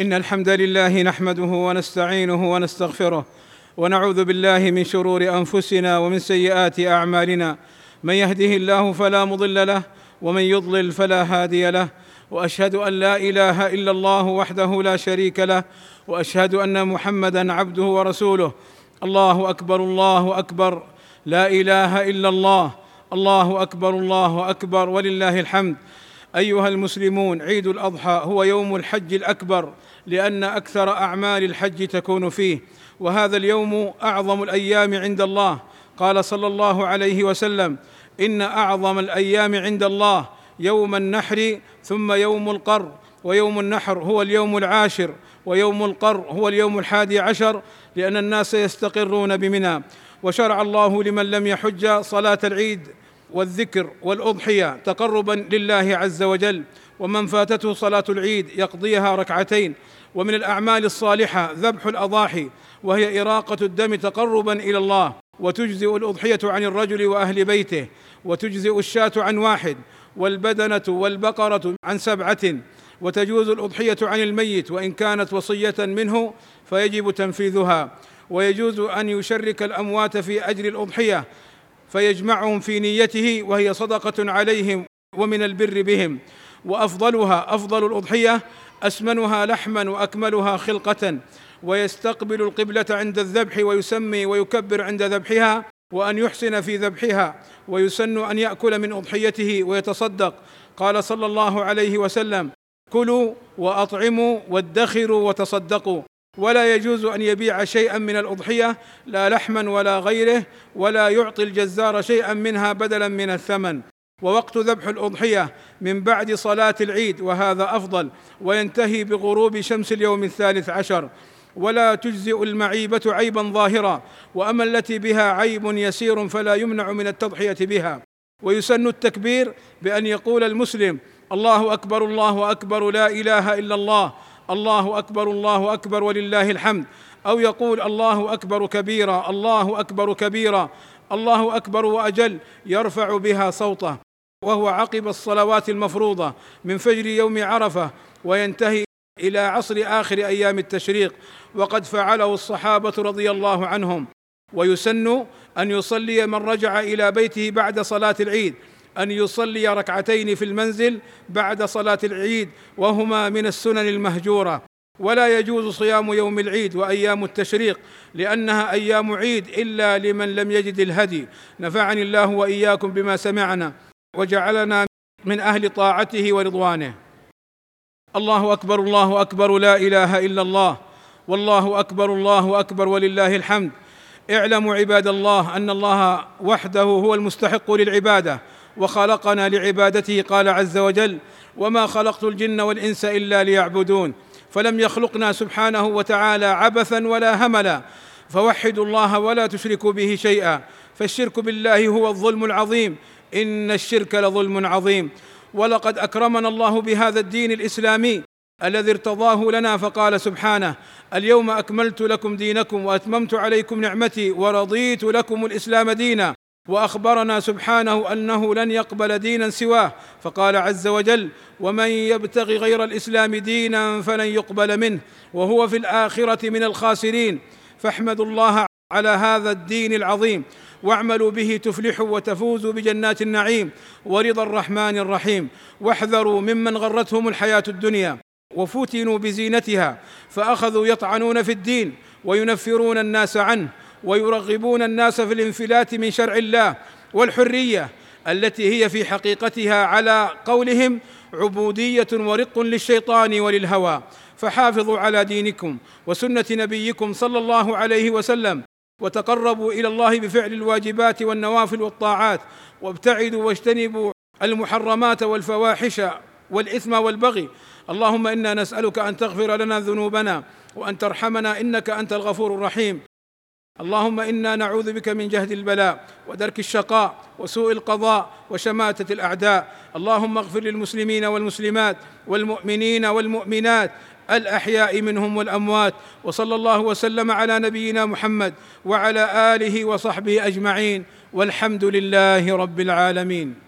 إن الحمد لله نحمده ونستعينه ونستغفره ونعوذ بالله من شرور أنفسنا ومن سيئات أعمالنا. من يهده الله فلا مضل له ومن يضلل فلا هادي له. وأشهد أن لا إله إلا الله وحده لا شريك له وأشهد أن محمدا عبده ورسوله. الله أكبر الله أكبر. لا إله إلا الله. الله أكبر الله أكبر. ولله الحمد. أيها المسلمون عيد الأضحى هو يوم الحج الأكبر لأن أكثر أعمال الحج تكون فيه. وهذا اليوم أعظم الأيام عند الله. قال صلى الله عليه وسلم إن أعظم الأيام عند الله يوم النحر ثم يوم القر ويوم النحر هو اليوم العاشر ويوم القر هو اليوم الحادي عشر لأن الناس يستقرون بمنى. وشرع الله لمن لم يحج صلاة العيد. والذكر والأضحية تقربا لله عز وجل ومن فاتته صلاة العيد يقضيها ركعتين ومن الأعمال الصالحة ذبح الأضاحي وهي إراقة الدم تقربا إلى الله وتجزئ الأضحية عن الرجل وأهل بيته وتجزئ الشاة عن واحد والبدنة والبقرة عن سبعة وتجوز الأضحية عن الميت وإن كانت وصية منه فيجب تنفيذها ويجوز أن يشرك الأموات في اجر الأضحية فيجمعهم في نيته وهي صدقة عليهم ومن البر بهم. وأفضلها أفضل الأضحية أسمنها لحما وأكملها خلقة. ويستقبل القبلة عند الذبح ويسمي ويكبر عند ذبحها وأن يحسن في ذبحها ويسن أن يأكل من أضحيته ويتصدق. قال صلى الله عليه وسلم كلوا وأطعموا وادخروا وتصدقوا. ولا يجوز أن يبيع شيئا من الأضحية لا لحما ولا غيره ولا يعطي الجزار شيئا منها بدلا من الثمن. ووقت ذبح الأضحية من بعد صلاة العيد وهذا أفضل وينتهي بغروب شمس اليوم الثالث عشر. ولا تجزئ المعيبة عيبا ظاهرا وأما التي بها عيب يسير فلا يمنع من التضحية بها. ويسن التكبير بأن يقول المسلم الله أكبر الله أكبر لا إله إلا الله. الله أكبر الله أكبر ولله الحمد. أو يقول الله أكبر كبيرا الله أكبر كبيرا الله أكبر وأجل يرفع بها صوته. وهو عقب الصلوات المفروضة من فجر يوم عرفة وينتهي إلى عصر آخر أيام التشريق. وقد فعله الصحابة رضي الله عنهم. ويسن أن يصلي من رجع إلى بيته بعد صلاة العيد. أن يصلي ركعتين في المنزل بعد صلاة العيد وهما من السنن المهجورة. ولا يجوز صيام يوم العيد وأيام التشريق لأنها أيام عيد إلا لمن لم يجد الهدي. نفعني الله وإياكم بما سمعنا وجعلنا من أهل طاعته ورضوانه. الله أكبر الله أكبر لا إله إلا الله. والله أكبر الله أكبر ولله الحمد. اعلموا عباد الله أن الله وحده هو المستحق للعبادة. وخلقنا لعبادته قال عز وجل وما خلقت الجن والإنس إلا ليعبدون فلم يخلقنا سبحانه وتعالى عبثا ولا هملا فوحدوا الله ولا تشركوا به شيئا فالشرك بالله هو الظلم العظيم إن الشرك لظلم عظيم ولقد أكرمنا الله بهذا الدين الإسلامي الذي ارتضاه لنا فقال سبحانه اليوم أكملت لكم دينكم وأتممت عليكم نعمتي ورضيت لكم الإسلام دينا وأخبرنا سبحانه أنه لن يقبل دينا سواه فقال عز وجل ومن يبتغ غير الإسلام دينا فلن يقبل منه وهو في الآخرة من الخاسرين. فاحمدوا الله على هذا الدين العظيم واعملوا به تفلحوا وتفوزوا بجنات النعيم ورضا الرحمن الرحيم. واحذروا ممن غرتهم الحياة الدنيا وفتنوا بزينتها فأخذوا يطعنون في الدين وينفرون الناس عنه ويرغبون الناس في الانفلات من شرع الله والحرية التي هي في حقيقتها على قولهم عبودية ورق للشيطان وللهوى. فحافظوا على دينكم وسنة نبيكم صلى الله عليه وسلم وتقربوا إلى الله بفعل الواجبات والنوافل والطاعات وابتعدوا واجتنبوا المحرمات والفواحش والإثم والبغي. اللهم إنا نسألك أن تغفر لنا ذنوبنا وأن ترحمنا إنك أنت الغفور الرحيم. اللهم إنا نعوذ بك من جهد البلاء ودرك الشقاء وسوء القضاء وشماتة الأعداء. اللهم اغفر للمسلمين والمسلمات والمؤمنين والمؤمنات الأحياء منهم والأموات. وصلى الله وسلم على نبينا محمد وعلى آله وصحبه أجمعين. والحمد لله رب العالمين.